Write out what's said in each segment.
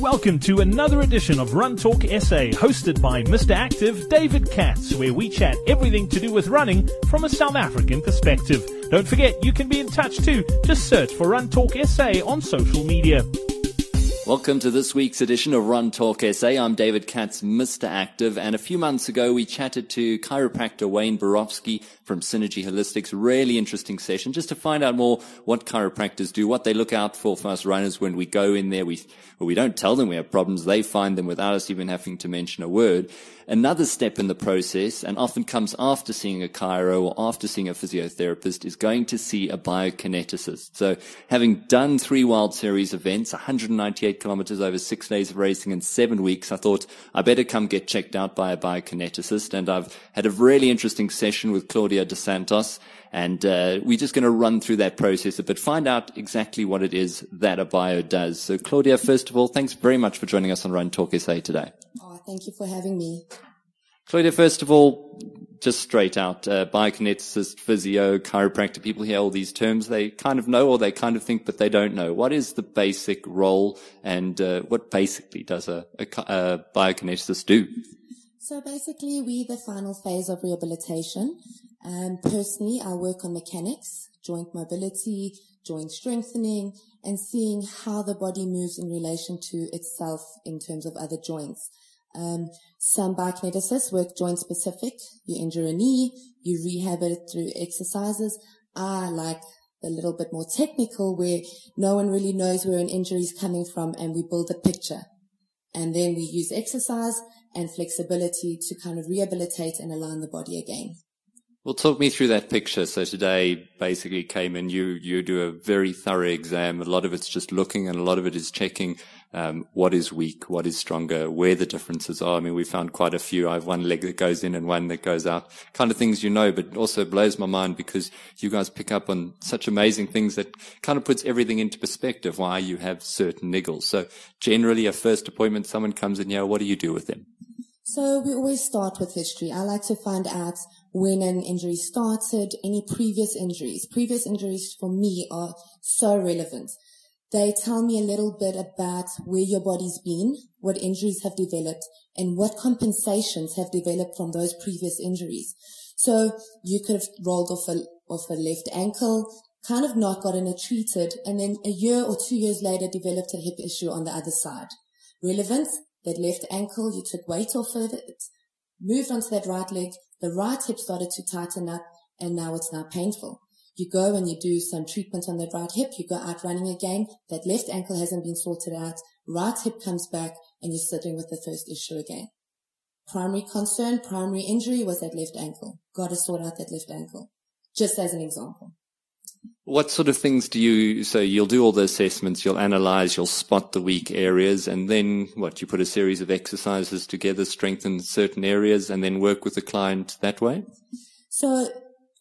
Welcome to another edition of Run Talk SA, hosted by Mr. Active David Katz, where we chat everything to do with running from a South African perspective. Don't forget, you can be in touch too. Just search for Run Talk SA on social media. Welcome to this week's edition of Run Talk SA. I'm David Katz, Mr. Active, and a few months ago we chatted to chiropractor Wayne Borofsky from Synergy Holistics. Really interesting session just to find out more what chiropractors do, what they look out for for us runners when we go in there. We, well, we don't tell them we have problems. They find them without us even having to mention a word. Another step in the process, and often comes after seeing a chiro or after seeing a physiotherapist, is going to see a biokineticist. So having done three World Series events, 198 kilometers over six days of racing in seven weeks, I thought I better come get checked out by a biokineticist. And I've had a really interesting session with Claudia Dos Santos. And uh, we're just going to run through that process a bit, find out exactly what it is that a bio does. So, Claudia, first of all, thanks very much for joining us on Run Talk SA today. Oh, thank you for having me. Claudia, first of all, just straight out, uh, biokineticist, physio, chiropractor, people hear all these terms. They kind of know or they kind of think, but they don't know. What is the basic role and uh, what basically does a, a, a biokineticist do? So basically, we the final phase of rehabilitation. Um, personally, I work on mechanics, joint mobility, joint strengthening, and seeing how the body moves in relation to itself in terms of other joints. Um, some biokineticists work joint specific. You injure a knee, you rehab it through exercises. I like a little bit more technical where no one really knows where an injury is coming from and we build a picture. And then we use exercise and flexibility to kind of rehabilitate and align the body again. Well, talk me through that picture. So today basically came in, you, you do a very thorough exam. A lot of it's just looking and a lot of it is checking um, what is weak, what is stronger, where the differences are. I mean, we found quite a few. I have one leg that goes in and one that goes out, kind of things you know, but also blows my mind because you guys pick up on such amazing things that kind of puts everything into perspective why you have certain niggles. So generally a first appointment, someone comes in here, what do you do with them? So we always start with history. I like to find out when an injury started, any previous injuries. Previous injuries for me are so relevant. They tell me a little bit about where your body's been, what injuries have developed, and what compensations have developed from those previous injuries. So you could have rolled off a, off a left ankle, kind of not gotten it treated, and then a year or two years later developed a hip issue on the other side. Relevance, that left ankle, you took weight off of it, moved onto that right leg, the right hip started to tighten up, and now it's now painful. You go and you do some treatment on that right hip, you go out running again, that left ankle hasn't been sorted out, right hip comes back, and you're sitting with the first issue again. Primary concern, primary injury was that left ankle. Got to sort out that left ankle. Just as an example. What sort of things do you, so you'll do all the assessments, you'll analyze, you'll spot the weak areas, and then what, you put a series of exercises together, strengthen certain areas, and then work with the client that way? So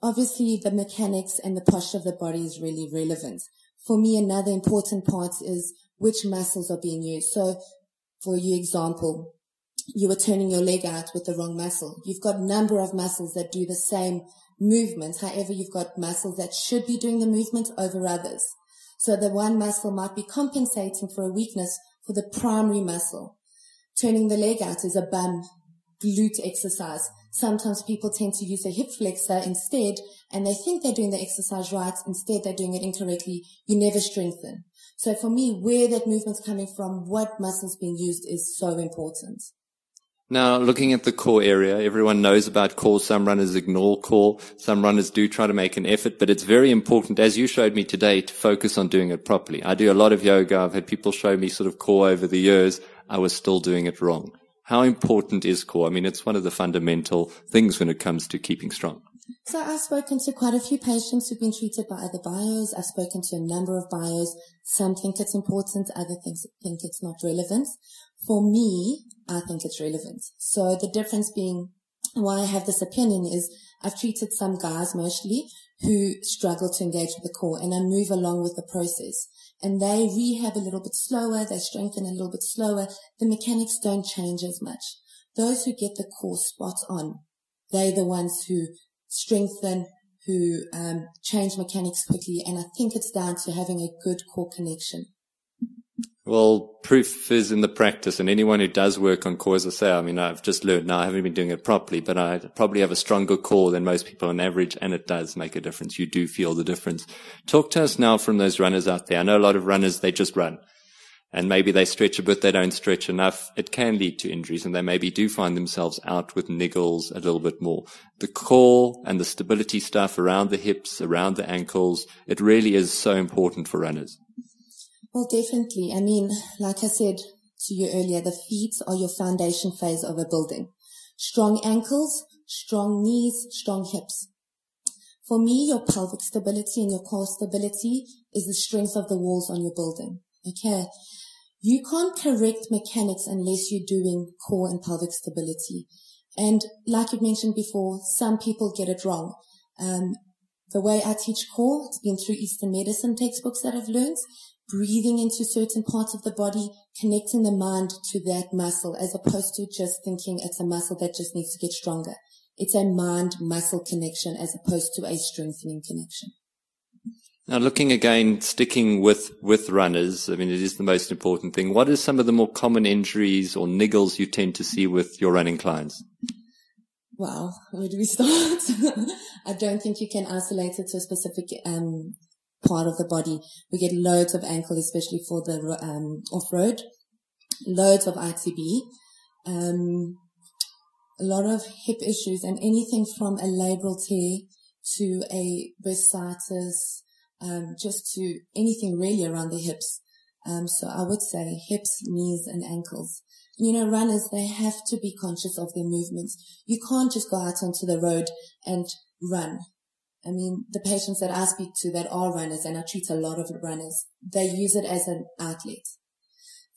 obviously the mechanics and the posture of the body is really relevant. For me, another important part is which muscles are being used. So for you example, you were turning your leg out with the wrong muscle. You've got a number of muscles that do the same movement. However, you've got muscles that should be doing the movement over others. So the one muscle might be compensating for a weakness for the primary muscle. Turning the leg out is a bum glute exercise. Sometimes people tend to use a hip flexor instead and they think they're doing the exercise right. Instead, they're doing it incorrectly. You never strengthen. So for me, where that movement's coming from, what muscles being used is so important. Now, looking at the core area, everyone knows about core. Some runners ignore core. Some runners do try to make an effort, but it's very important, as you showed me today, to focus on doing it properly. I do a lot of yoga. I've had people show me sort of core over the years. I was still doing it wrong. How important is core? I mean, it's one of the fundamental things when it comes to keeping strong. So I've spoken to quite a few patients who've been treated by other bios. I've spoken to a number of bios. Some think it's important, other things think it's not relevant. For me, I think it's relevant. So the difference being why I have this opinion is I've treated some guys mostly who struggle to engage with the core and I move along with the process and they rehab a little bit slower. They strengthen a little bit slower. The mechanics don't change as much. Those who get the core spot on, they're the ones who strengthen, who um, change mechanics quickly. And I think it's down to having a good core connection. Well, proof is in the practice and anyone who does work on core, as I say, I mean, I've just learned now, I haven't been doing it properly, but I probably have a stronger core than most people on average and it does make a difference. You do feel the difference. Talk to us now from those runners out there. I know a lot of runners, they just run and maybe they stretch a bit, they don't stretch enough. It can lead to injuries and they maybe do find themselves out with niggles a little bit more. The core and the stability stuff around the hips, around the ankles, it really is so important for runners. Well, definitely. I mean, like I said to you earlier, the feet are your foundation phase of a building. Strong ankles, strong knees, strong hips. For me, your pelvic stability and your core stability is the strength of the walls on your building. Okay. You can't correct mechanics unless you're doing core and pelvic stability. And like you mentioned before, some people get it wrong. Um, the way I teach core, it's been through Eastern medicine textbooks that I've learned breathing into certain parts of the body, connecting the mind to that muscle as opposed to just thinking it's a muscle that just needs to get stronger. It's a mind muscle connection as opposed to a strengthening connection. Now, looking again, sticking with, with runners, I mean, it is the most important thing. What are some of the more common injuries or niggles you tend to see with your running clients? Wow, where do we start? I don't think you can isolate it to a specific um, part of the body. We get loads of ankle, especially for the um, off-road, loads of ITB, um, a lot of hip issues and anything from a labral tear to a bursitis, um, just to anything really around the hips. Um, so I would say hips, knees and ankles. You know, runners, they have to be conscious of their movements. You can't just go out onto the road and run. I mean, the patients that I speak to that are runners, and I treat a lot of runners, they use it as an outlet.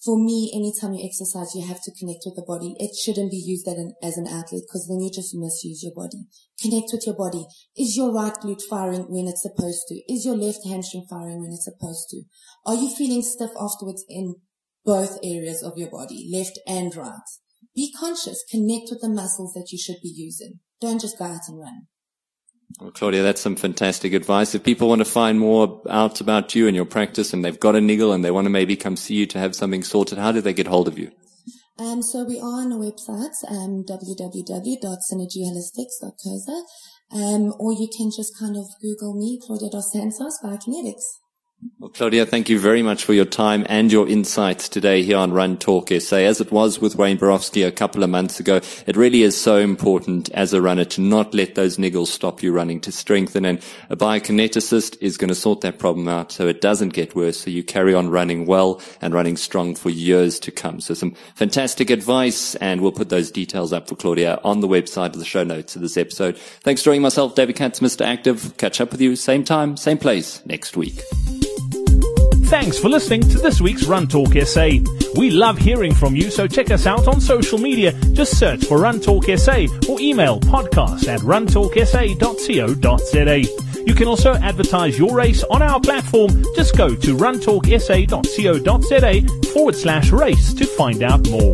For me, anytime you exercise, you have to connect with the body. It shouldn't be used as an outlet because then you just misuse your body. Connect with your body. Is your right glute firing when it's supposed to? Is your left hamstring firing when it's supposed to? Are you feeling stiff afterwards in both areas of your body, left and right? Be conscious. Connect with the muscles that you should be using. Don't just go out and run. Well, Claudia, that's some fantastic advice. If people want to find more out about you and your practice and they've got a niggle and they want to maybe come see you to have something sorted, how do they get hold of you? Um, so we are on our website, um, www.synergyholistics.co.za, um, or you can just kind of Google me, Claudia Dos Santos, Biokinetics. Well, Claudia, thank you very much for your time and your insights today here on Run Talk SA. As it was with Wayne Borofsky a couple of months ago, it really is so important as a runner to not let those niggles stop you running, to strengthen. And a biokineticist is going to sort that problem out so it doesn't get worse, so you carry on running well and running strong for years to come. So some fantastic advice, and we'll put those details up for Claudia on the website of the show notes of this episode. Thanks for joining myself, David Katz, Mr. Active. Catch up with you same time, same place next week. Thanks for listening to this week's Run Talk SA. We love hearing from you, so check us out on social media. Just search for Run Talk SA or email podcast at runtalksa.co.za. You can also advertise your race on our platform. Just go to runtalksa.co.za forward slash race to find out more.